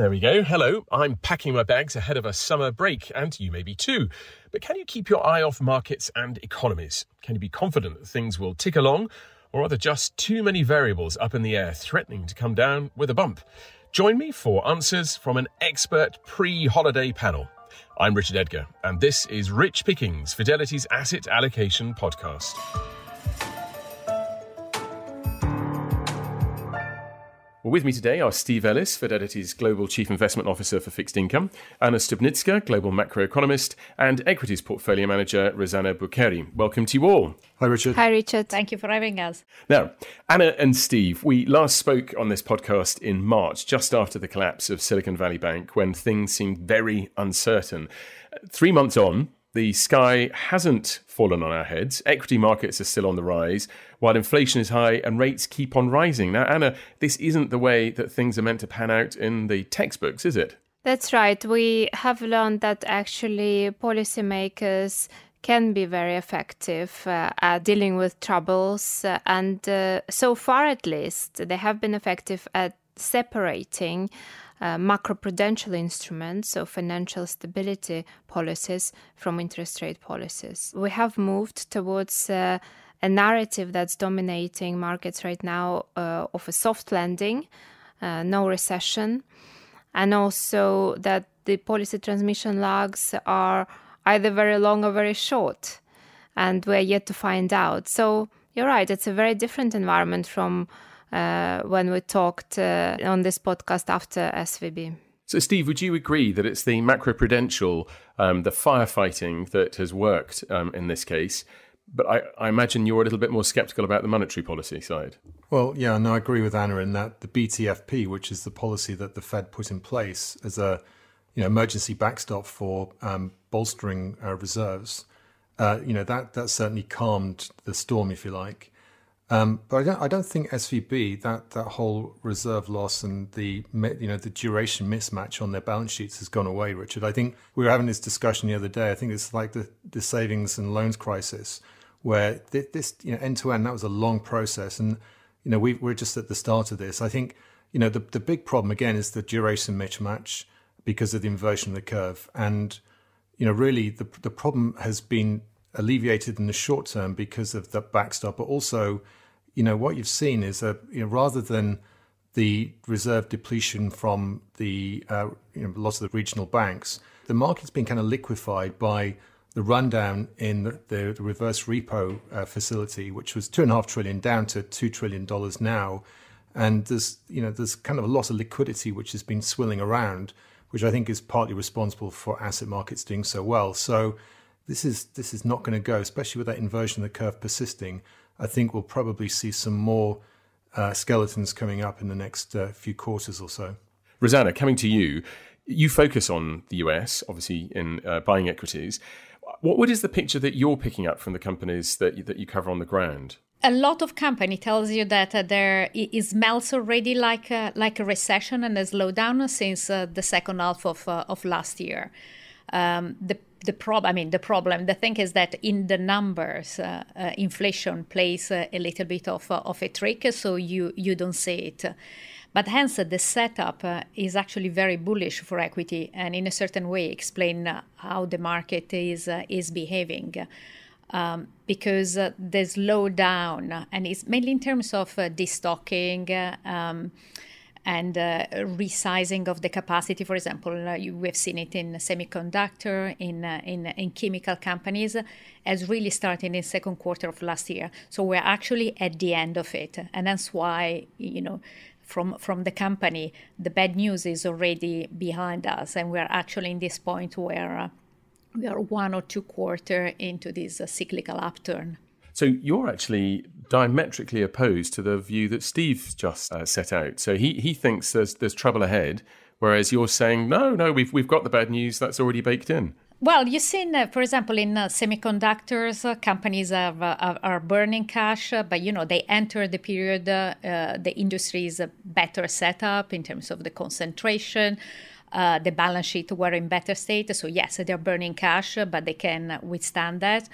There we go. Hello, I'm packing my bags ahead of a summer break, and you may be too. But can you keep your eye off markets and economies? Can you be confident that things will tick along? Or are there just too many variables up in the air threatening to come down with a bump? Join me for answers from an expert pre holiday panel. I'm Richard Edgar, and this is Rich Pickings, Fidelity's Asset Allocation Podcast. Well, with me today are Steve Ellis, Fidelity's Global Chief Investment Officer for Fixed Income, Anna Stupnytska, Global Macroeconomist, and Equities Portfolio Manager Rosanna Burcheri. Welcome to you all. Hi, Richard. Hi, Richard. Thank you for having us. Now, Anna and Steve, we last spoke on this podcast in March, just after the collapse of Silicon Valley Bank, when things seemed very uncertain. Three months on, the sky hasn't fallen on our heads. Equity markets are still on the rise, while inflation is high and rates keep on rising. Now, Anna, this isn't the way that things are meant to pan out in the textbooks, is it? That's right. We have learned that actually policymakers can be very effective uh, at dealing with troubles. Uh, and uh, so far, at least, they have been effective at separating uh, macroprudential instruments, so financial stability policies, from interest rate policies. We have moved towards uh, a narrative that's dominating markets right now uh, of a soft landing, uh, no recession, and also that the policy transmission lags are either very long or very short, and we're yet to find out. So you're right, it's a very different environment from uh, when we talked uh, on this podcast after SVB. So, Steve, would you agree that it's the macroprudential, um, the firefighting that has worked um, in this case? But I, I, imagine you're a little bit more skeptical about the monetary policy side. Well, yeah, no, I agree with Anna in that the BTFP, which is the policy that the Fed put in place as a you know emergency backstop for um, bolstering uh, reserves, uh, you know that that certainly calmed the storm, if you like. Um, but I don't, I don't think SVB that that whole reserve loss and the you know the duration mismatch on their balance sheets has gone away, Richard. I think we were having this discussion the other day. I think it's like the the savings and loans crisis, where this you know end to end that was a long process, and you know we we're just at the start of this. I think you know the the big problem again is the duration mismatch because of the inversion of the curve, and you know really the the problem has been alleviated in the short term because of the backstop, but also you know, what you've seen is a you know, rather than the reserve depletion from the uh, you know, lots of the regional banks, the market's been kind of liquefied by the rundown in the, the, the reverse repo uh, facility, which was two and a half trillion down to two trillion dollars now, and there's you know there's kind of a lot of liquidity which has been swilling around, which I think is partly responsible for asset markets doing so well. So this is this is not going to go, especially with that inversion of the curve persisting. I think we'll probably see some more uh, skeletons coming up in the next uh, few quarters or so. Rosanna, coming to you, you focus on the US, obviously, in uh, buying equities. What, what is the picture that you're picking up from the companies that you, that you cover on the ground? a lot of company tells you that uh, there it smells already like a, like a recession and a slowdown since uh, the second half of uh, of last year. Um, the the problem i mean the problem the thing is that in the numbers uh, uh, inflation plays uh, a little bit of, uh, of a trick so you you don't see it. But hence the setup uh, is actually very bullish for equity and in a certain way explain uh, how the market is is behaving. Um, because the slowdown and it's mainly in terms of destocking um, and uh, resizing of the capacity. For example, uh, you, we've seen it in semiconductor, in, uh, in, in chemical companies, as really started in second quarter of last year. So we're actually at the end of it, and that's why you know. From, from the company, the bad news is already behind us, and we're actually in this point where uh, we are one or two quarter into this uh, cyclical upturn. So you're actually diametrically opposed to the view that Steve just uh, set out. So he he thinks there's there's trouble ahead, whereas you're saying no, no, we've we've got the bad news that's already baked in. Well, you've seen, uh, for example, in uh, semiconductors, uh, companies are, uh, are burning cash, uh, but you know they enter the period. the industry is better set up in terms of the concentration. the balance sheet were in better state, so yes, they're burning cash, but they can withstand that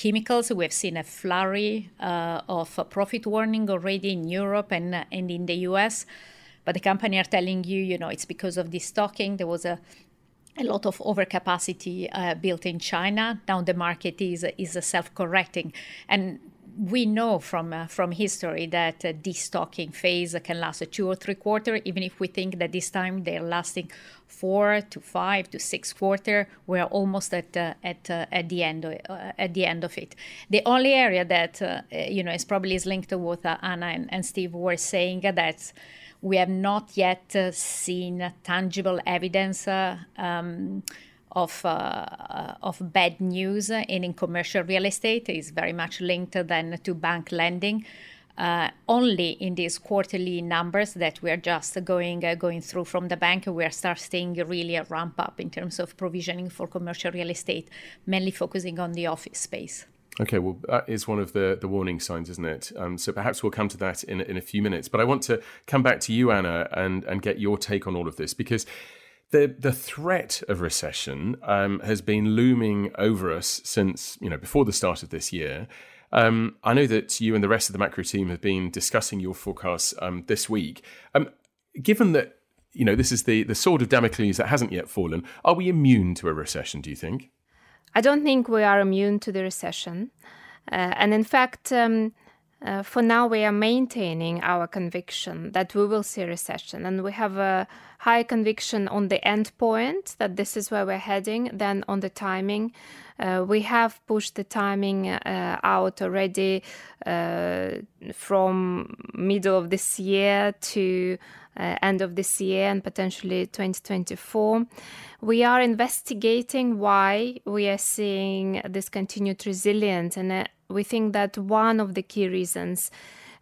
chemicals. We have seen a flurry uh, of profit warning already in Europe and, and in the US. but the company are telling you, you know, it's because of destocking. There was a a lot of overcapacity uh, built in China. Now the market is is self-correcting, and we know from uh, from history that uh, destocking phase can last a two or three quarter. Even if we think that this time they're lasting four to five to six quarter, we're almost at uh, at uh, at the end uh, at the end of it. The only area that uh, you know is probably is linked to what Anna and, and, Steve were saying that we have not yet seen tangible evidence. Um, of, uh, of bad news in, in commercial real estate is very much linked then to bank lending. Uh, only in these quarterly numbers that we are just going uh, going through from the bank, we are starting really a ramp up in terms of provisioning for commercial real estate, mainly focusing on the office space. Okay, well, that is one of the, the warning signs, isn't it? Um, so perhaps we'll come to that in, in a few minutes. But I want to come back to you, Anna, and, and get your take on all of this because the the threat of recession um, has been looming over us since you know before the start of this year. Um, I know that you and the rest of the macro team have been discussing your forecasts um, this week. Um, given that you know this is the the sword of Damocles that hasn't yet fallen, are we immune to a recession? Do you think? I don't think we are immune to the recession, uh, and in fact. Uh, for now, we are maintaining our conviction that we will see a recession, and we have a high conviction on the end point that this is where we're heading. Then on the timing, uh, we have pushed the timing uh, out already uh, from middle of this year to uh, end of this year and potentially 2024. We are investigating why we are seeing this continued resilience and uh, we think that one of the key reasons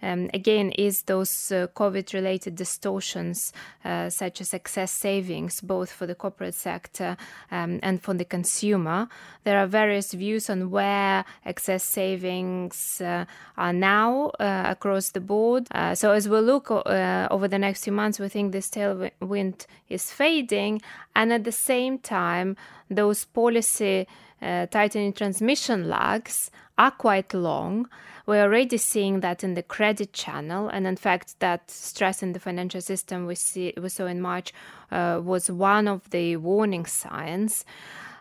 um, again is those uh, COVID related distortions, uh, such as excess savings, both for the corporate sector um, and for the consumer. There are various views on where excess savings uh, are now uh, across the board. Uh, so, as we look uh, over the next few months, we think this tailwind is fading, and at the same time, those policy tightening transmission lags are quite long. We're already seeing that in the credit channel, and in fact, that stress in the financial system we see we saw in March uh, was one of the warning signs.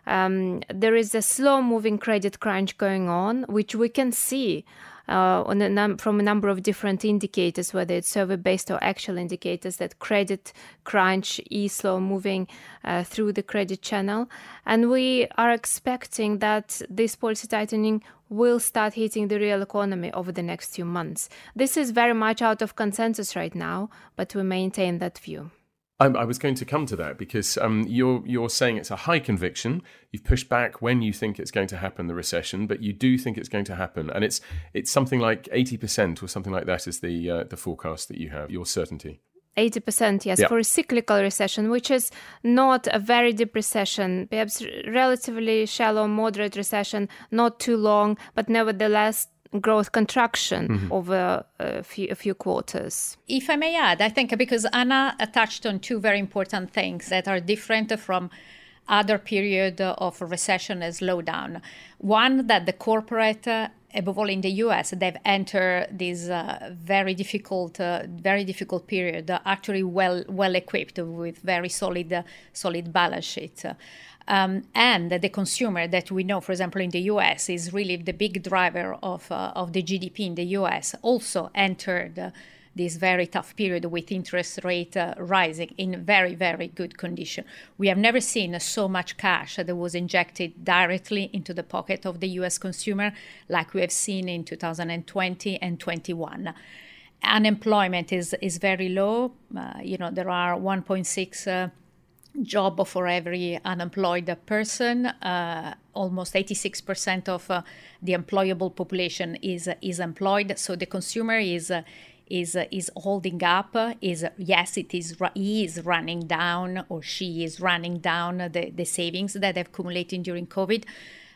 Um, there is a slow-moving credit crunch going on, which we can see uh, a num- from a number of different indicators, whether it's survey-based or actual indicators, that credit crunch is slow moving uh, through the credit channel, and we are expecting that this policy tightening will start hitting the real economy over the next few months. This is very much out of consensus right now, but we maintain that view. I, was going to come to that because um, you're you're saying it's a high conviction. You've pushed back when you think it's going to happen, the recession, but you do think it's going to happen, and it's it's something like eighty percent or something like that is the uh, the forecast that you have. Your certainty. 80%, yes, yeah. for a cyclical recession, which is not a very deep recession, perhaps relatively shallow, moderate recession, not too long, but nevertheless growth contraction mm-hmm. over a few, a few, quarters. If I may add, I think because Anna touched on two very important things that are different from other period of recession and slowdown. One, that the corporate above all in the US, they've entered this uh, very difficult, uh, very difficult period, uh, actually well well equipped with very solid, uh, solid balance sheet. Um, and the consumer that we know, for example, in the US, is really the big driver of uh, of the GDP in the US, also entered this very tough period with interest rate uh, rising in very very good condition. We have never seen so much cash that was injected directly into the pocket of the US consumer like we have seen in 2020 and 21 unemployment is is very low. Uh, you know there are 1.6 uh, job for every unemployed person. Uh, almost 86% of uh, the employable population is is employed. So the consumer is uh, is uh, is holding up is yes it is he is running down or she is running down the, the savings that have accumulated during covid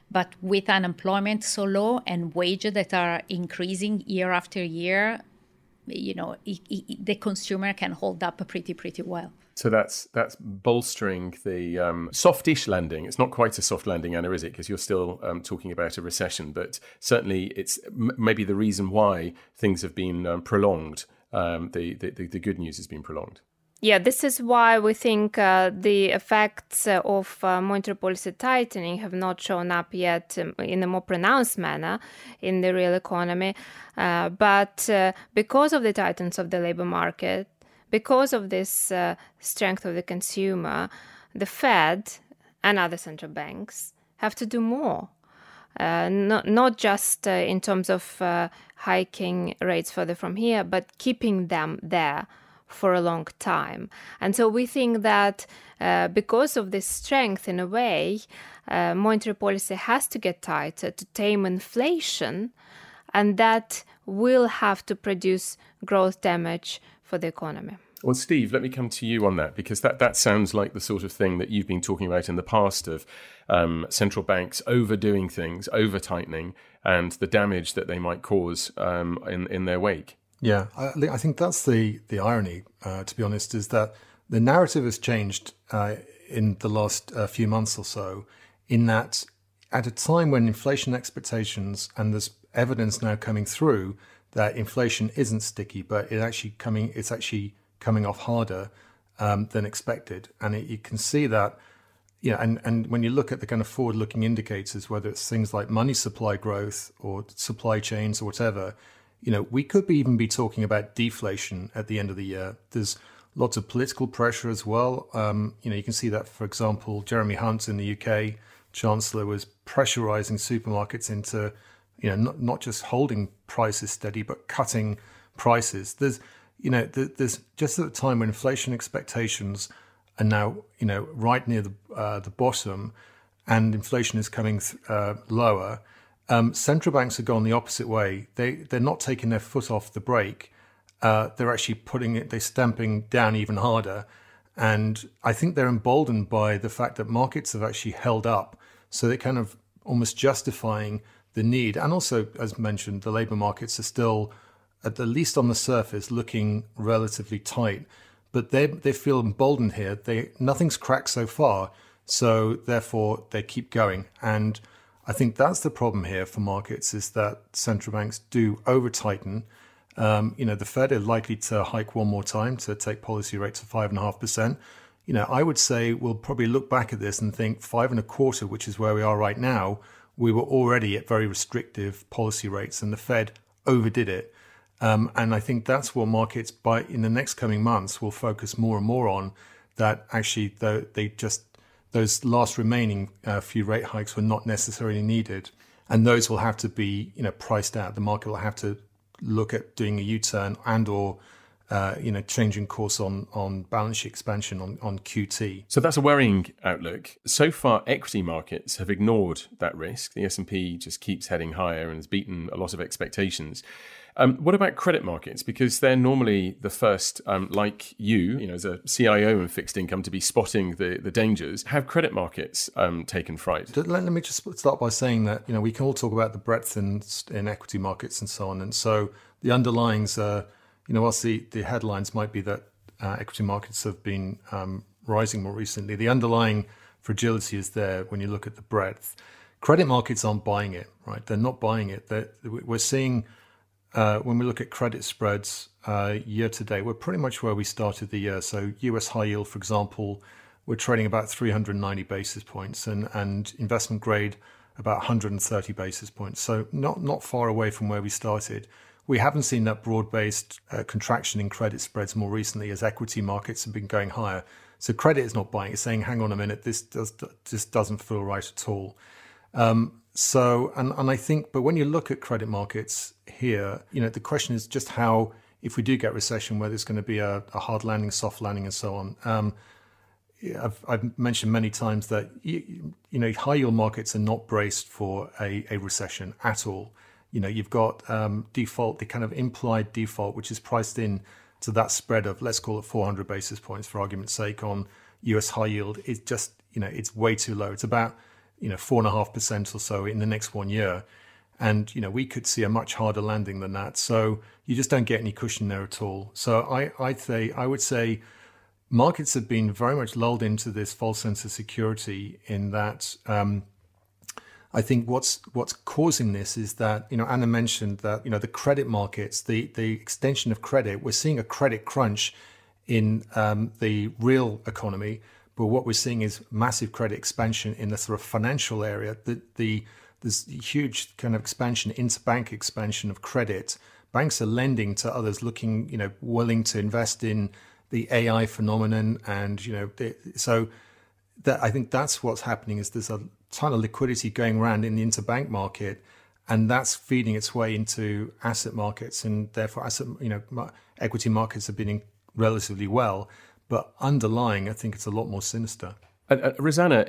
but with unemployment so low and wages that are increasing year after year you know the consumer can hold up pretty pretty well so that's that's bolstering the um, softish landing. It's not quite a soft landing, Anna, is it? Because you're still um, talking about a recession, but certainly it's m- maybe the reason why things have been um, prolonged um, the, the, the good news has been prolonged. Yeah, this is why we think uh, the effects uh, of uh, monetary policy tightening have not shown up yet um, in a more pronounced manner in the real economy. Uh, but uh, because of the tightness of the labor market, because of this uh, strength of the consumer, the Fed and other central banks have to do more. not, not just in terms of hiking rates further from here, but keeping them there for a long time. And so we think that uh, because of this strength, in a way, uh, monetary policy has to get tighter to tame inflation, and that will have to produce growth damage for the economy. Well, Steve, let me come to you on that because that, that sounds like the sort of thing that you've been talking about in the past of um, central banks overdoing things, over tightening, and the damage that they might cause um, in, in their wake. Yeah, I, I think that's the the irony. Uh, to be honest, is that the narrative has changed uh, in the last uh, few months or so. In that, at a time when inflation expectations and there's evidence now coming through that inflation isn't sticky, but it actually coming it's actually coming off harder um, than expected, and it, you can see that. Yeah, and, and when you look at the kind of forward looking indicators, whether it's things like money supply growth or supply chains or whatever, you know, we could be even be talking about deflation at the end of the year. There's lots of political pressure as well. Um, you know, you can see that, for example, Jeremy Hunt in the UK, Chancellor, was pressurizing supermarkets into, you know, not, not just holding prices steady, but cutting prices. There's, you know, there's just at the time when inflation expectations are now, you know, right near the uh, the bottom, and inflation is coming th- uh, lower um, central banks have gone the opposite way. They they're not taking their foot off the brake. Uh, they're actually putting it. They're stamping down even harder, and I think they're emboldened by the fact that markets have actually held up. So they're kind of almost justifying the need, and also, as mentioned, the labour markets are still, at the least on the surface, looking relatively tight. But they they feel emboldened here. They nothing's cracked so far, so therefore they keep going and I think that's the problem here for markets is that central banks do over tighten. Um, you know, the Fed is likely to hike one more time to take policy rates to five and a half percent. You know, I would say we'll probably look back at this and think five and a quarter, which is where we are right now, we were already at very restrictive policy rates, and the Fed overdid it. Um, and I think that's what markets, by in the next coming months, will focus more and more on. That actually, they just those last remaining uh, few rate hikes were not necessarily needed, and those will have to be you know priced out. The market will have to look at doing a U-turn and or uh, you know, changing course on on balance sheet expansion on, on QT. So that's a worrying outlook. So far, equity markets have ignored that risk. The S and P just keeps heading higher and has beaten a lot of expectations. Um, what about credit markets? Because they're normally the first, um, like you, you know, as a CIO in fixed income, to be spotting the, the dangers. Have credit markets um, taken fright? Let, let, me just start by saying that you know we can all talk about the breadth in, in equity markets and so on, and so the underlyings, uh, you know, whilst the, the headlines might be that uh, equity markets have been um, rising more recently, the underlying fragility is there when you look at the breadth. Credit markets aren't buying it, right? They're not buying it. They're, we're seeing uh, when we look at credit spreads uh, year to date, we're pretty much where we started the year. So US high yield, for example, we're trading about 390 basis points, and and investment grade about 130 basis points. So not not far away from where we started. We haven't seen that broad-based uh, contraction in credit spreads more recently as equity markets have been going higher. So credit is not buying; it's saying, "Hang on a minute, this does doesn't feel right at all." Um, so, and, and I think, but when you look at credit markets here, you know, the question is just how, if we do get recession, whether it's going to be a, a hard landing, soft landing, and so on. Um, I've, I've, mentioned many times that you, you, know high yield markets are not braced for a, a recession at all. You know, you've got um, default, the kind of implied default, which is priced in to that spread of let's call it 400 basis points for argument's sake on U.S. high yield. It's just you know it's way too low. It's about you know, four and a half percent or so in the next one year. And, you know, we could see a much harder landing than that. So you just don't get any cushion there at all. So I, I'd say, I would say markets have been very much lulled into this false sense of security in that, um, I think what's what's causing this is that you know Anna mentioned that you know the credit markets, the the extension of credit, we're seeing a credit crunch in um, the real economy, but what we're seeing is massive credit expansion in the sort of financial area. The the there's huge kind of expansion, interbank expansion of credit. Banks are lending to others, looking you know willing to invest in the AI phenomenon, and you know so that I think that's what's happening is there's a ton of liquidity going around in the interbank market, and that's feeding its way into asset markets, and therefore asset you know equity markets have been in relatively well, but underlying, I think it's a lot more sinister. Uh, Rosanna,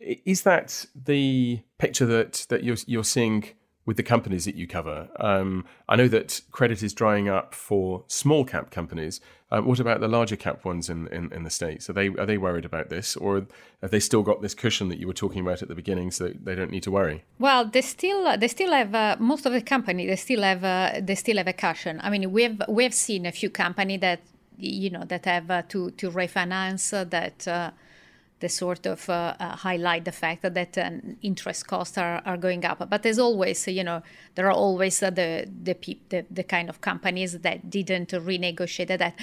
is that the picture that that you're you're seeing? With the companies that you cover. Um, I know that credit is drying up for small cap companies. Uh, what about the larger cap ones in, in, in, the states? Are they are they worried about this, or have they still got this cushion that you were talking about at the beginning, so they don't need to worry? Well, they still they still have uh, most of the company. They still have uh, they still have a cushion. I mean, we've we've seen a few company that you know that have uh, to to refinance uh, that uh, they sort of uh, uh, highlight the fact that, that uh, interest costs are, are going up. But there's always, you know, there are always uh, the, the, the, the kind of companies that didn't renegotiate that.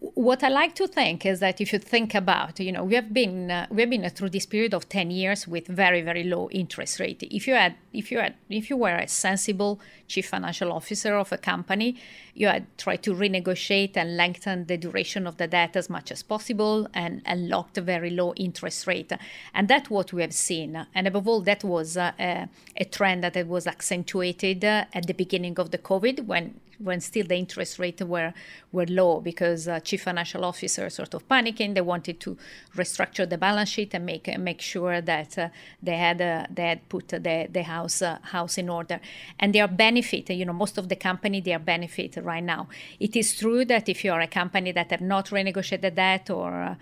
What I like to think is that if you think about, you know, we have been uh, we have been through this period of 10 years with very very low interest rate. If you had if you had if you were a sensible chief financial officer of a company, you had tried to renegotiate and lengthen the duration of the debt as much as possible and, and locked a very low interest rate. And that's what we have seen. And above all, that was uh, a, a trend that was accentuated uh, at the beginning of the COVID when when still the interest rates were were low because uh, chief financial officer sort of panicking. They wanted to restructure the balance sheet and make make sure that uh, they had uh, they had put the the house uh, house in order. And they are benefit. You know, most of the company they are benefit right now. It is true that if you are a company that have not renegotiated that or uh,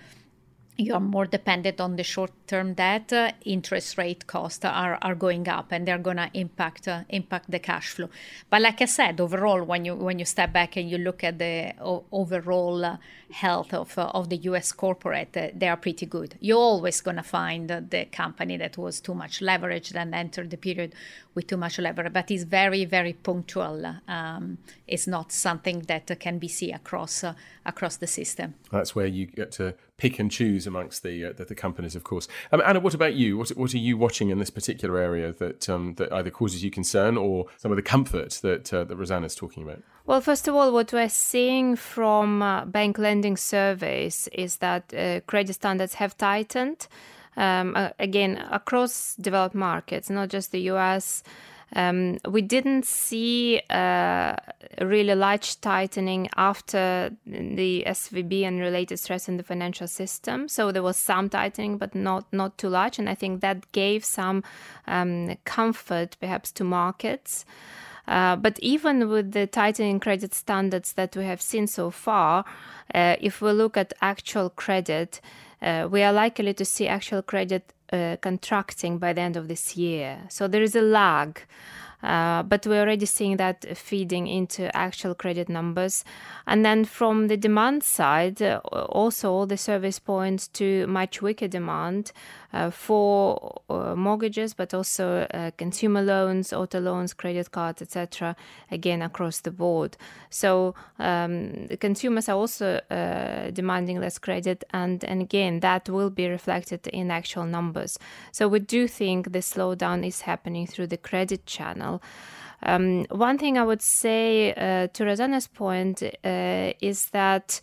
you are more dependent on the short-term debt, uh, interest rate costs are, are going up, and they're going to impact uh, impact the cash flow. But like I said, overall, when you when you step back and you look at the o- overall uh, health of uh, of the U.S. corporate, uh, they are pretty good. You're always going to find the company that was too much leveraged and entered the period with too much leverage, but it's very very punctual. Um, it's not something that can be seen across uh, across the system. That's where you get to pick and choose amongst the uh, the, the, companies, of course. Um, Anna, what about you? What what are you watching in this particular area that um, that either causes you concern or some of the comfort that uh, that Rosanna's talking about? Well, first of all, what we're seeing from uh, bank lending surveys is that uh, credit standards have tightened. Um, uh, again, across developed markets, not just the US. Um, we didn't see uh, really large tightening after the SVB and related stress in the financial system. So there was some tightening, but not not too large, and I think that gave some um, comfort, perhaps, to markets. Uh, but even with the tightening credit standards that we have seen so far, uh, if we look at actual credit, uh, we are likely to see actual credit uh, contracting by the end of this year. So there is a lag. Uh, but we're already seeing that feeding into actual credit numbers. And then from the demand side, uh, also all the service points to much weaker demand for uh, mortgages, but also uh, consumer loans, auto loans, credit cards, etc. Again, across the board. So um, consumers are also uh, demanding less credit, and and again that will be reflected in actual numbers. So we do think the slowdown is happening through the credit channel. Um, one thing I would say uh, to Rosanna's point uh, is that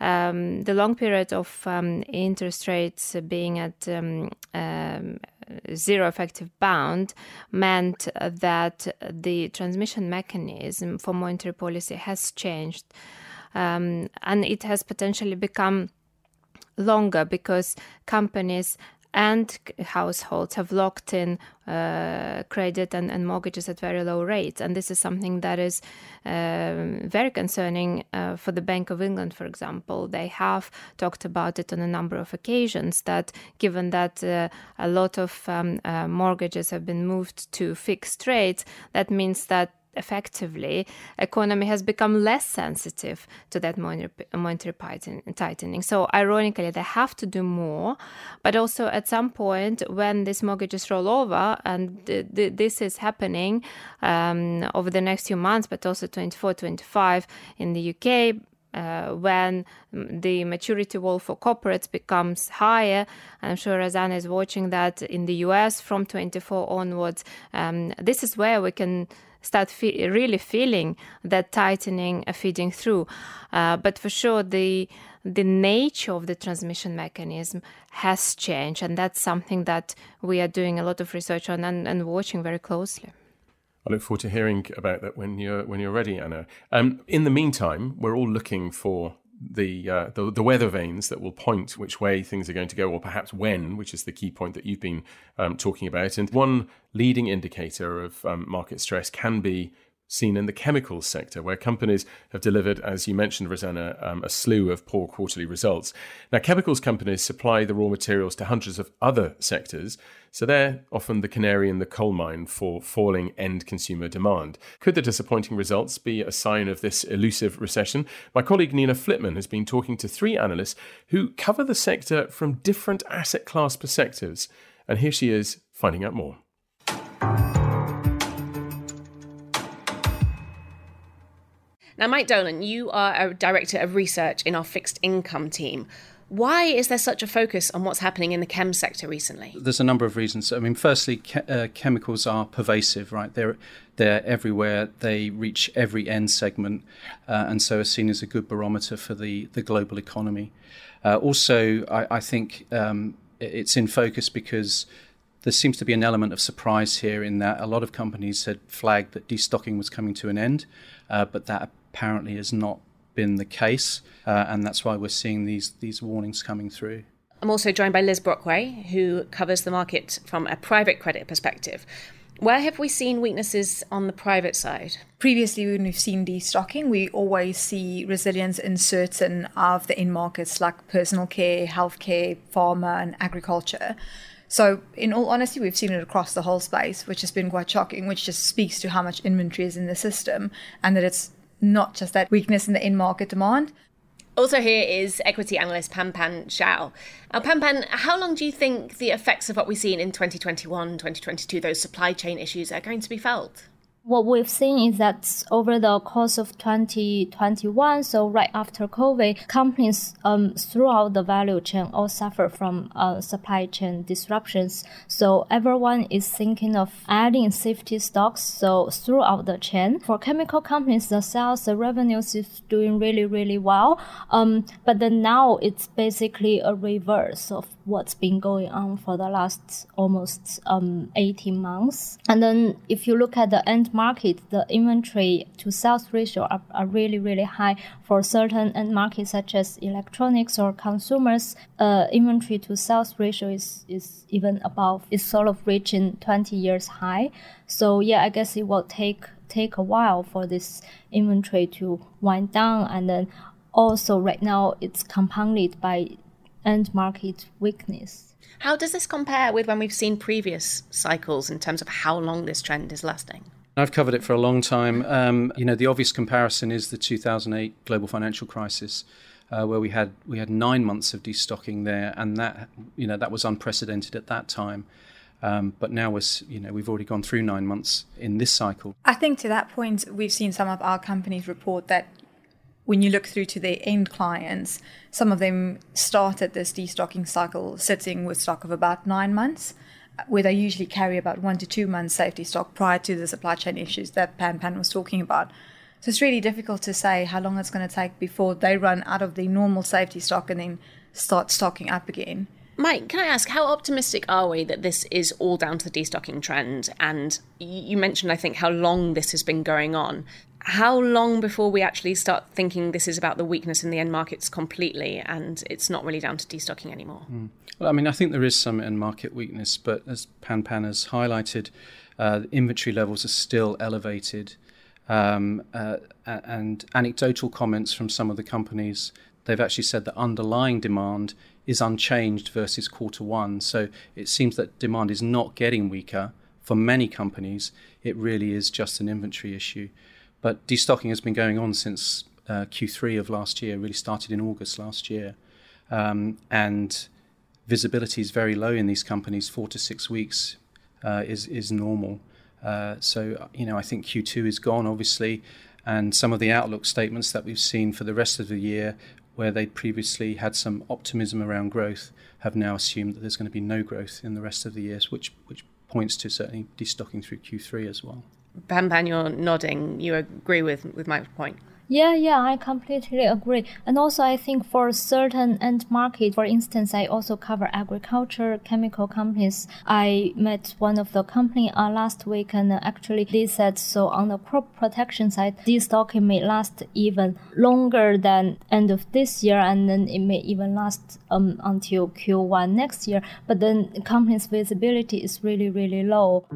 um, the long period of um, interest rates being at um, um, zero effective bound meant that the transmission mechanism for monetary policy has changed. Um, and it has potentially become longer because companies and households have locked in uh, credit and, and, mortgages at very low rates. And this is something that is um, very concerning uh, for the Bank of England, for example. They have talked about it on a number of occasions that given that uh, a lot of um, uh, mortgages have been moved to fixed rates, that means that effectively, economy has become less sensitive to that monetary tightening. So, ironically, they have to do more. But also, at some point, when these mortgages roll over, and th- th- this is happening um, over the next few months, but also 24, 25 in the UK, uh, when the maturity wall for corporates becomes higher. I'm sure Rosanna is watching that in the US from 24 onwards. Um, this is where we can start fe- really feeling that tightening uh, feeding through. Uh, but for sure, the the nature of the transmission mechanism has changed, and that's something that we are doing a lot of research on and, and watching very closely. I look forward to hearing about that when you're when you're ready, Anna. Um, in the meantime, we're all looking for the, uh, the, the weather vanes that will point which way things are going to go, or perhaps when, which is the key point that you've been um, talking about. And one leading indicator of um, market stress can be seen in the chemicals sector, where companies have delivered, as you mentioned, Rosanna, um, a slew of poor quarterly results. Now, chemicals companies supply the raw materials to hundreds of other sectors, so they're often the canary in the coal mine for falling end consumer demand. Could the disappointing results be a sign of this elusive recession? My colleague Nina Flitman has been talking to three analysts who cover the sector from different asset class perspectives, and here she is finding out more. Now, Mike Dolan, you are a director of research in our fixed income team. Why is there such a focus on what's happening in the chem sector recently? There's a number of reasons. I mean, firstly, ke- uh, chemicals are pervasive, right? They're they're everywhere. They reach every end segment, uh, and so are seen as a good barometer for the the global economy. Uh, also, I, I think um, it's in focus because there seems to be an element of surprise here in that a lot of companies had flagged that destocking was coming to an end, uh, but that apparently has not been the case, uh, and that's why we're seeing these these warnings coming through. I'm also joined by Liz Brockway, who covers the market from a private credit perspective. Where have we seen weaknesses on the private side? Previously, when we've seen destocking, we always see resilience in certain of the end markets like personal care, healthcare, pharma, and agriculture. So, in all honesty, we've seen it across the whole space, which has been quite shocking, which just speaks to how much inventory is in the system and that it's not just that weakness in the in market demand. Also, here is equity analyst Panpan Xiao. Now, Panpan, how long do you think the effects of what we've seen in 2021, 2022, those supply chain issues, are going to be felt? What we've seen is that over the course of 2021, so right after COVID, companies um, throughout the value chain all suffer from uh, supply chain disruptions. So everyone is thinking of adding safety stocks. So throughout the chain, for chemical companies, the sales, the revenues is doing really, really well. Um, but then now it's basically a reverse of what's been going on for the last almost um, 18 months. And then if you look at the end market, the inventory to sales ratio are, are really, really high for certain end markets such as electronics or consumers. Uh, inventory to sales ratio is, is even above, is sort of reaching 20 years high. So yeah, I guess it will take take a while for this inventory to wind down and then also right now it's compounded by end market weakness. How does this compare with when we've seen previous cycles in terms of how long this trend is lasting? I've covered it for a long time. Um, you know, the obvious comparison is the 2008 global financial crisis, uh, where we had we had nine months of destocking there, and that you know that was unprecedented at that time. Um, but now we're, you know, we've already gone through nine months in this cycle. I think to that point, we've seen some of our companies report that when you look through to their end clients, some of them started this destocking cycle sitting with stock of about nine months, where they usually carry about one to two months safety stock prior to the supply chain issues that Pan Pan was talking about. So it's really difficult to say how long it's going to take before they run out of the normal safety stock and then start stocking up again. Mike, can I ask, how optimistic are we that this is all down to the destocking trend? And you mentioned, I think, how long this has been going on. How long before we actually start thinking this is about the weakness in the end markets completely and it's not really down to destocking anymore? Mm. Well, I mean, I think there is some end market weakness, but as Pan Pan has highlighted, uh, inventory levels are still elevated. Um, uh, and anecdotal comments from some of the companies, they've actually said that underlying demand is unchanged versus quarter one. So it seems that demand is not getting weaker for many companies, it really is just an inventory issue. But destocking has been going on since uh, Q3 of last year, really started in August last year. Um, and visibility is very low in these companies, four to six weeks uh, is, is normal. Uh, so, you know, I think Q2 is gone, obviously, and some of the outlook statements that we've seen for the rest of the year, where they previously had some optimism around growth, have now assumed that there's going to be no growth in the rest of the years, which, which points to certainly destocking through Q3 as well. Pan Pan, you're nodding. You agree with, with my point. Yeah, yeah, I completely agree. And also, I think for certain end market, for instance, I also cover agriculture, chemical companies. I met one of the company uh, last week, and actually they said so on the crop protection side, this destocking may last even longer than end of this year, and then it may even last um, until Q1 next year. But then company's visibility is really, really low.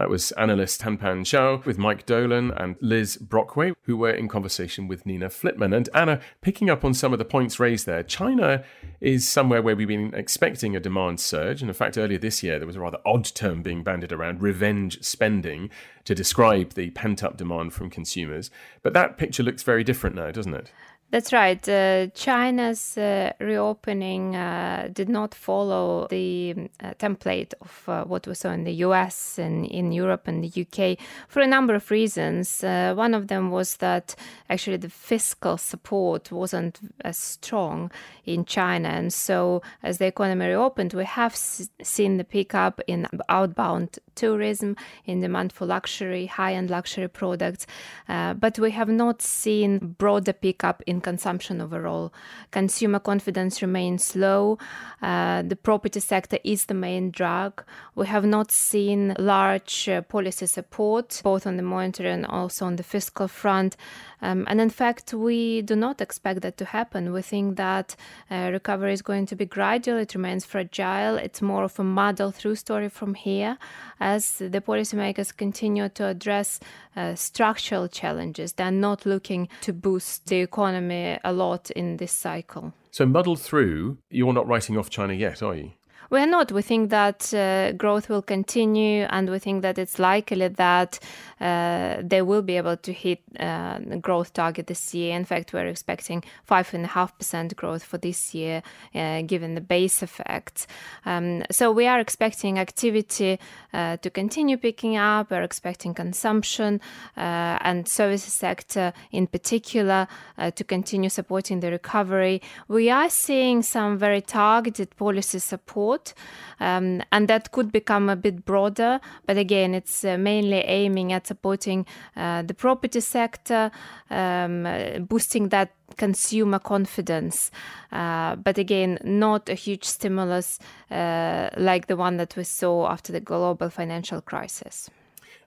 That was analyst Panpan Zhao with Mike Dolan and Liz Brockway, who were in conversation with Nina Flitman. And Anna, picking up on some of the points raised there, China is somewhere where we've been expecting a demand surge. And in fact, earlier this year, there was a rather odd term being bandied around revenge spending to describe the pent up demand from consumers. But that picture looks very different now, doesn't it? That's right. Uh, China's uh, reopening uh, did not follow the uh, template of uh, what we saw in the US and in Europe and the UK for a number of reasons. Uh, one of them was that actually the fiscal support wasn't as strong in China. And so, as the economy reopened, we have s- seen the pickup in outbound tourism, in demand for luxury, high end luxury products. but we have not seen broader pickup in consumption overall. Consumer confidence remains low. Uh, the property sector is the main drag. We have not seen large uh, policy support, both on the monetary and also on the fiscal front. Um, and in fact, we do not expect that to happen. We think that uh, recovery is going to be gradual, it remains fragile. It's more of a muddle through story from here as the policymakers continue to address uh, structural challenges. They're not looking to boost the economy a lot in this cycle. So, muddled through, you're not writing off China yet, are you? We're not. We think that uh, growth will continue, and we think that it's likely that they will be able to hit uh, the growth target this year. In fact, we're expecting 5.5% growth for this year, uh, given the base effect. Um, so we are expecting activity uh, to continue picking up. We're expecting consumption uh, and services sector in particular to continue supporting the recovery. We are seeing some very targeted policy support um, and that could become a bit broader. But again, it's uh, mainly aiming at supporting uh, the property sector, um, boosting that consumer confidence. Uh, but again, not a huge stimulus uh, like the one that we saw after the global financial crisis.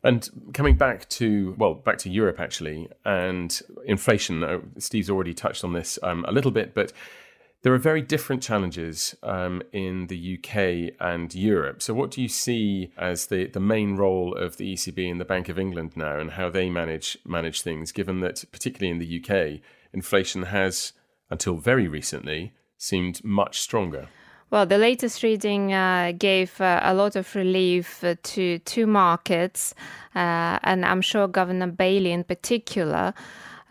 And coming back to well, back to Europe actually, and inflation. Uh, Steve's already touched on this um, a little bit, but there are very different challenges um, in the UK and Europe. So, what do you see as the, the main role of the ECB and the Bank of England now, and how they manage manage things? Given that, particularly in the UK, inflation has, until very recently, seemed much stronger. Well, the latest reading uh, gave uh, a lot of relief uh, to two markets, uh, and I'm sure Governor Bailey in particular.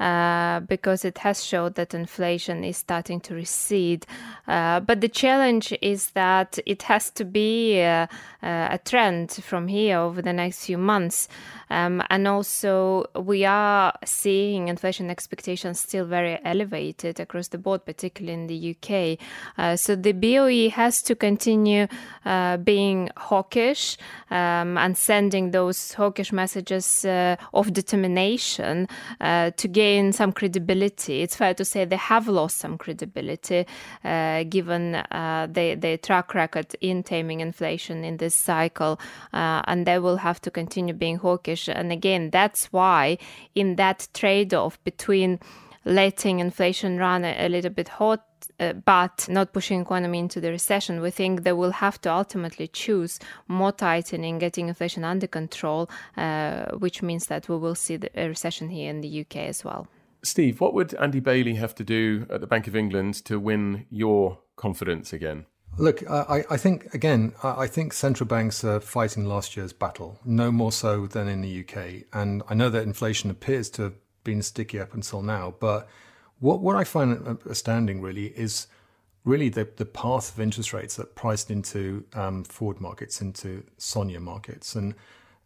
Uh, because it has showed that inflation is starting to recede. Uh, but the challenge is that it has to be uh, a trend from here over the next few months. Um, and also, we are seeing inflation expectations still very elevated across the board, particularly in the UK. Uh, so the BOE has to continue uh, being hawkish um, and sending those hawkish messages uh, of determination uh, to gain some credibility. It's fair to say they have lost some credibility uh, given uh, their track record in taming inflation in this cycle, and they will have to continue being hawkish and again, that's why in that trade off between letting inflation run a, a little bit hot uh, but not pushing economy into the recession, we think they will have to ultimately choose more tightening, getting inflation under control, uh, which means that we will see the, a recession here in the UK as well. Steve, what would Andy Bailey have to do at the Bank of England to win your confidence again? Look, I, I think again, I think central banks are fighting last year's battle, no more so than in the UK. And I know that inflation appears to have been sticky up until now, but what what I find astounding really is really the the path of interest rates that priced into um, forward markets, into SONIA markets, and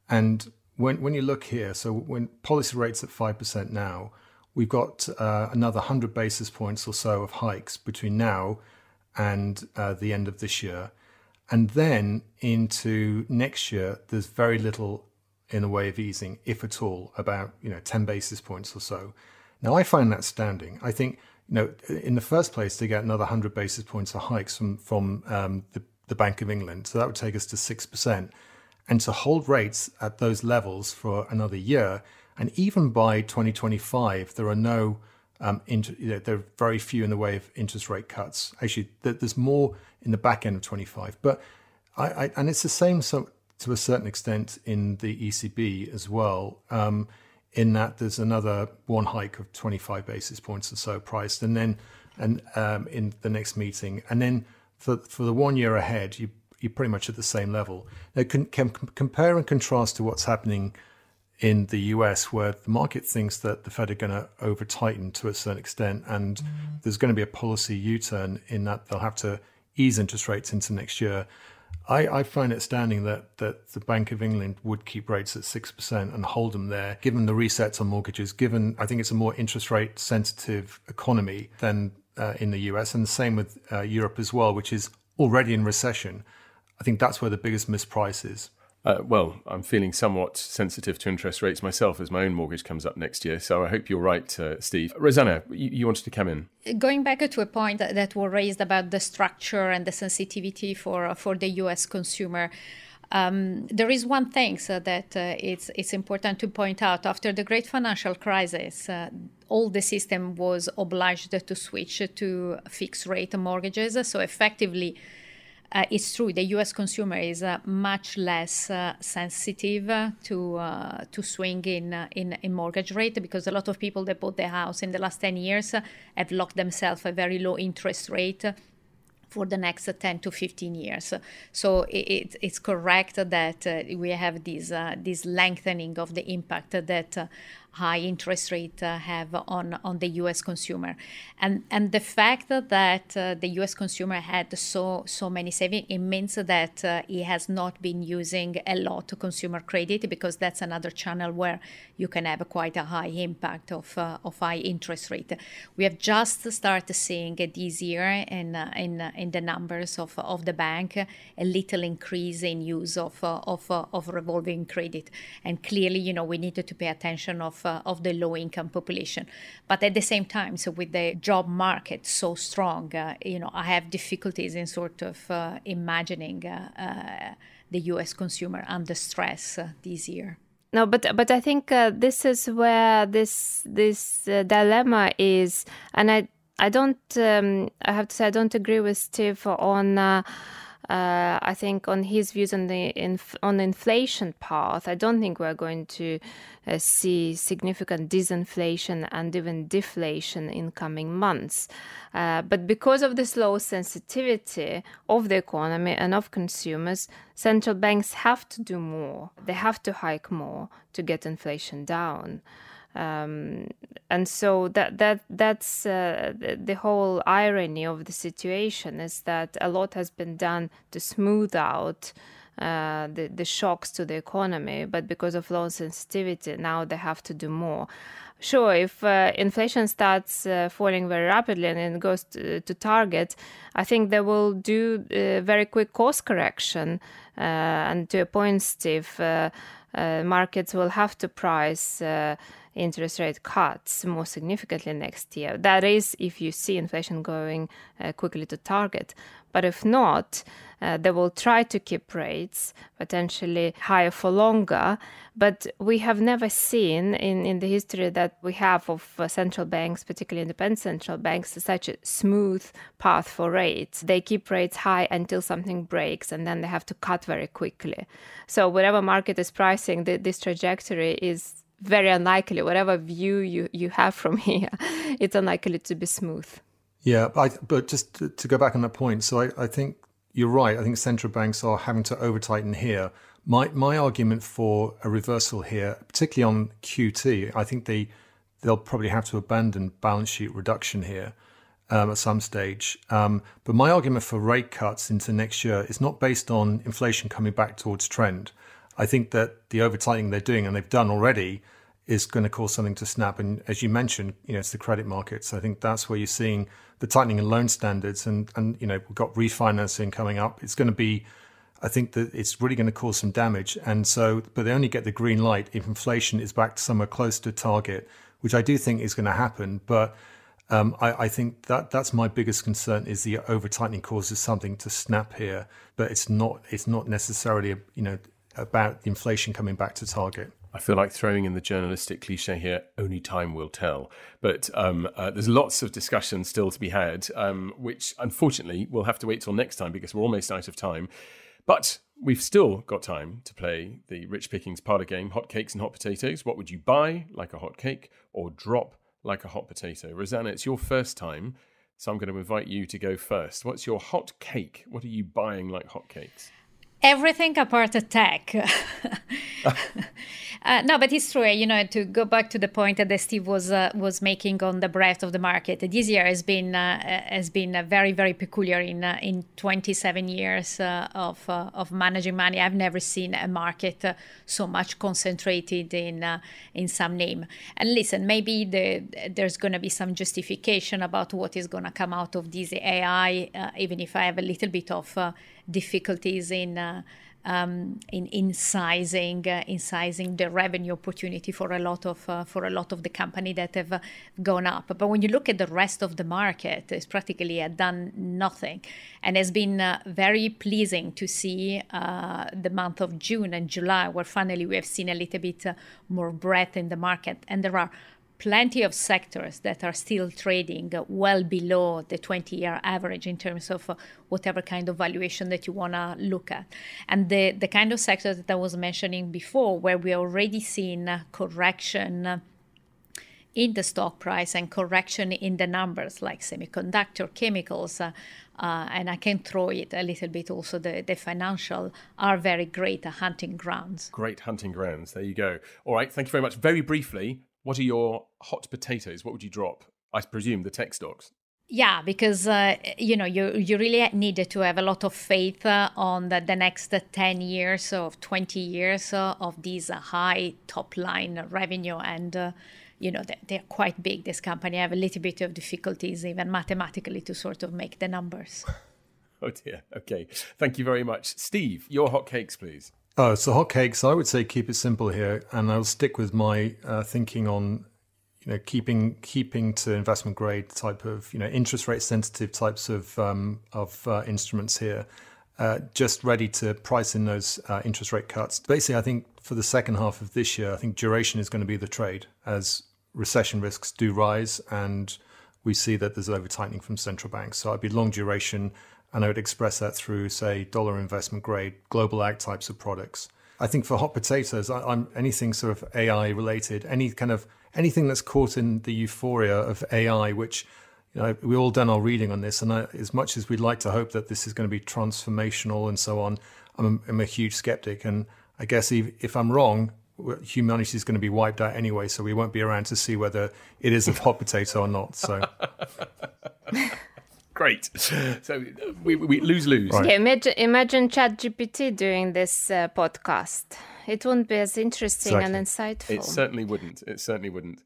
and when when you look here, so when policy rates at five percent now, we've got uh, another hundred basis points or so of hikes between now and uh, the end of this year. And then into next year, there's very little in the way of easing, if at all, about you know 10 basis points or so. Now, I find that astounding. I think you know, in the first place, to get another 100 basis points of hikes from from um, the, the Bank of England, so that would take us to six percent, and to hold rates at those levels for another year, and even by 2025, there are no um, inter, you know, there are very few in the way of interest rate cuts. Actually, there's more in the back end of 25. But I, I and it's the same so, to a certain extent in the ECB as well. Um, in that there's another one hike of 25 basis points or so priced, and then and um, in the next meeting, and then for for the one year ahead, you you're pretty much at the same level. Now, can, can compare and contrast to what's happening in the US where the market thinks that the Fed are going to over tighten to a certain extent and mm. there's going to be a policy U turn in that they'll have to ease interest rates into next year. I, I, find it astounding that, that the Bank of England would keep rates at 6% and hold them there, given the resets on mortgages, given I think it's a more interest rate sensitive economy than uh, in the US, and the same with uh, Europe as well, which is already in recession. I think that's where the biggest misprice is. Uh, well, I'm feeling somewhat sensitive to interest rates myself as my own mortgage comes up next year. So I hope you're right, uh, Steve. Rosanna, you, you, wanted to come in. Going back to a point that, that was raised about the structure and the sensitivity for, for the US consumer. Um, there is one thing so that uh, it's it's important to point out. After the great financial crisis, uh, all the system was obliged to switch to fixed rate mortgages. So effectively, uh, it's true the U.S. consumer is uh, much less uh, sensitive to uh, to swing in, uh, in in mortgage rate because a lot of people that bought their house in the last ten years have locked themselves a very low interest rate for the next 10 to 15 years. So it, it's correct that uh, we have this, uh, this lengthening of the impact that uh, high interest rate uh, have on, on the U.S. consumer, and and the fact that uh, the U.S. consumer had so so many savings, it means that uh, he has not been using a lot of consumer credit because that's another channel where you can have quite a high impact of uh, of high interest rate. We have just started seeing this year in uh, in uh, in the numbers of of the bank a little increase in use of of of revolving credit, and clearly, you know, we needed to pay attention of uh, of the low income population. But at the same time, so with the job market so strong, uh, you know, I have difficulties in sort of uh, imagining uh, the U.S. consumer under stress this year. No, but but I think this is where this this dilemma is, and I I don't um, I have to say I don't agree with Steve on uh, I think on his views on the inf- on inflation path, I don't think we're going to uh, see significant disinflation and even deflation in coming months. Uh, but because of this low sensitivity of the economy and of consumers, central banks have to do more. They have to hike more to get inflation down. Um, and so that that that's uh, the, whole irony of the situation is that a lot has been done to smooth out uh, the the shocks to the economy, but because of low sensitivity, now they have to do more. Sure, if uh, inflation starts uh, falling very rapidly and it goes to, to, target, I think they will do uh, very quick course correction. Uh, and to a point, Steve, markets will have to price interest rate cuts more significantly next year. That is, if you see inflation going uh, quickly to target. But if not, uh, they will try to keep rates potentially higher for longer. But we have never seen in, in the history that we have of uh, central banks, particularly independent central banks, such a smooth path for rates. They keep rates high until something breaks and then they have to cut very quickly. So, whatever market is pricing, the, this trajectory is very unlikely. Whatever view you, you have from here, it's unlikely to be smooth. Yeah, I, but just to, to, go back on that point, so I, I think you're right. I think central banks are having to over tighten here. My my argument for a reversal here, particularly on QT, I think they they'll probably have to abandon balance sheet reduction here um, at some stage. Um, but my argument for rate cuts into next year is not based on inflation coming back towards trend. I think that the over tightening they're doing and they've done already is going to cause something to snap. And as you mentioned, you know, it's the credit markets. I think that's where you're seeing the tightening in loan standards, and and you know, we've got refinancing coming up. It's going to be, I think that it's really going to cause some damage. And so, but they only get the green light if inflation is back to somewhere close to target, which I do think is going to happen. But um, I, I, think that that's my biggest concern is the over tightening causes something to snap here, but it's not it's not necessarily you know about inflation coming back to target. I feel like throwing in the journalistic cliche here, only time will tell. But um, uh, there's lots of discussion still to be had, um, which unfortunately we'll have to wait till next time because we're almost out of time. But we've still got time to play the Rich Pickings parlor game, hot cakes and hot potatoes. What would you buy like a hot cake or drop like a hot potato? Rosanna, it's your first time, so I'm going to invite you to go first. What's your hot cake? What are you buying like hotcakes? Everything apart tech. uh, no, but it's true. You know, to go back to the point that Steve was uh, was making on the breadth of the market, this year has been uh, has been very very peculiar. In uh, in 27 years uh, of uh, of managing money, I've never seen a market so much concentrated in in some name. And listen, maybe the, there's going to be some justification about what is going to come out of this AI, even if I have a little bit of difficulties in uh, um, in in sizing uh, in sizing the revenue opportunity for a lot of uh, for a lot of the company that have uh, gone up. But when you look at the rest of the market, it's practically done nothing, and it's been uh, very pleasing to see uh, the month of June and July, where finally we have seen a little bit more breadth in the market, and there are plenty of sectors that are still trading well below the 20 year average in terms of uh, whatever kind of valuation that you want to look at. And the, the kind of sectors that I was mentioning before, where we already seen correction in the stock price and correction in the numbers like semiconductor, chemicals, uh, uh, and I can throw it a little bit also the, the financial are very great hunting grounds. Great hunting grounds. There you go. All right. Thank you very much. Very briefly, what are your hot potatoes? What would you drop? I presume the tech stocks. Yeah, because uh, you know you you really needed to have a lot of faith uh, on the, the next ten years of twenty years uh, of these uh, high top line revenue, and uh, you know they're, they're quite big. This company I have a little bit of difficulties even mathematically to sort of make the numbers. oh dear. Okay, thank you very much, Steve. Your hot cakes, please. Oh, so hotcakes. I would say keep it simple here, and I'll stick with my uh, thinking on, you know, keeping keeping to investment grade type of, you know, interest rate sensitive types of um, of uh, instruments here. Uh, just ready to price in those uh, interest rate cuts. Basically, I think for the second half of this year, I think duration is going to be the trade as recession risks do rise, and we see that there's over tightening from central banks. So I'd be long duration and I would express that through, say, dollar investment grade, global ag types of products. I think for hot potatoes, I, am anything sort of AI related, any kind of anything that's caught in the euphoria of AI, which you know, we all done our reading on this, and I, as much as we'd like to hope that this is going to be transformational and so on, I'm a, I'm a huge skeptic, and I guess if, if I'm wrong, humanity is going to be wiped out anyway, so we won't be around to see whether it is a hot potato or not. So. Great. So we, we lose lose. Right. Yeah, imagine, imagine ChatGPT doing this uh, podcast. It wouldn't be as interesting exactly. and insightful. It certainly wouldn't. It certainly wouldn't.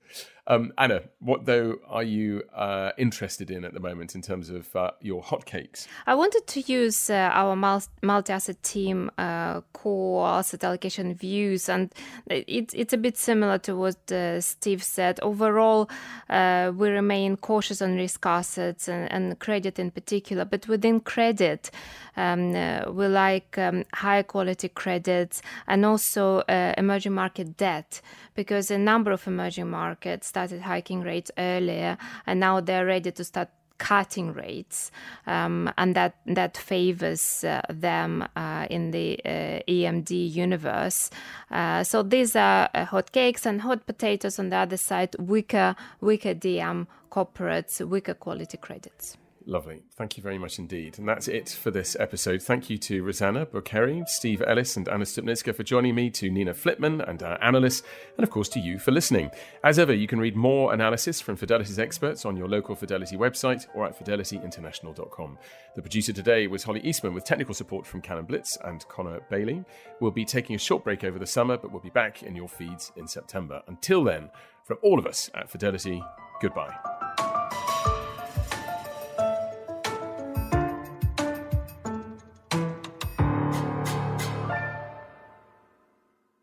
Um, Anna, what though are you uh, interested in at the moment in terms of uh, your hotcakes? I wanted to use uh, our multi asset team uh, core asset allocation views, and it, it's a bit similar to what uh, Steve said. Overall, uh, we remain cautious on risk assets and, and, credit in particular, but within credit, um, we like um, high quality credits and also emerging market debt because a number of emerging markets started hiking rates earlier and now they're ready to start cutting rates, um, and that that favors uh, them uh, in the uh, EMD universe. Uh, so these are uh, hot cakes and hot potatoes on the other side, weaker weaker DM corporates, weaker quality credits. Lovely. Thank you very much indeed. And that's it for this episode. Thank you to Rosanna Burcheri, Steve Ellis, and Anna Stupnytska for joining me, to Nina Flitman and our analysts, and of course to you for listening. As ever, you can read more analysis from Fidelity's experts on your local Fidelity website or at fidelityinternational.com. The producer today was Holly Eastman with technical support from Canon Blitz and Connor Bailey. We'll be taking a short break over the summer, but we'll be back in your feeds in September. Until then, from all of us at Fidelity, goodbye.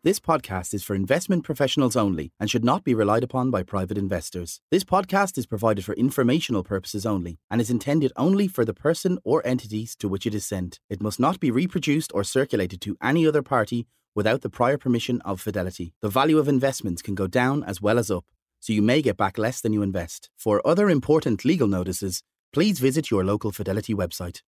This podcast is for investment professionals only and should not be relied upon by private investors. This podcast is provided for informational purposes only and is intended only for the person or entities to which it is sent. It must not be reproduced or circulated to any other party without the prior permission of Fidelity. The value of investments can go down as well as up, so you may get back less than you invest. For other important legal notices, please visit your local Fidelity website.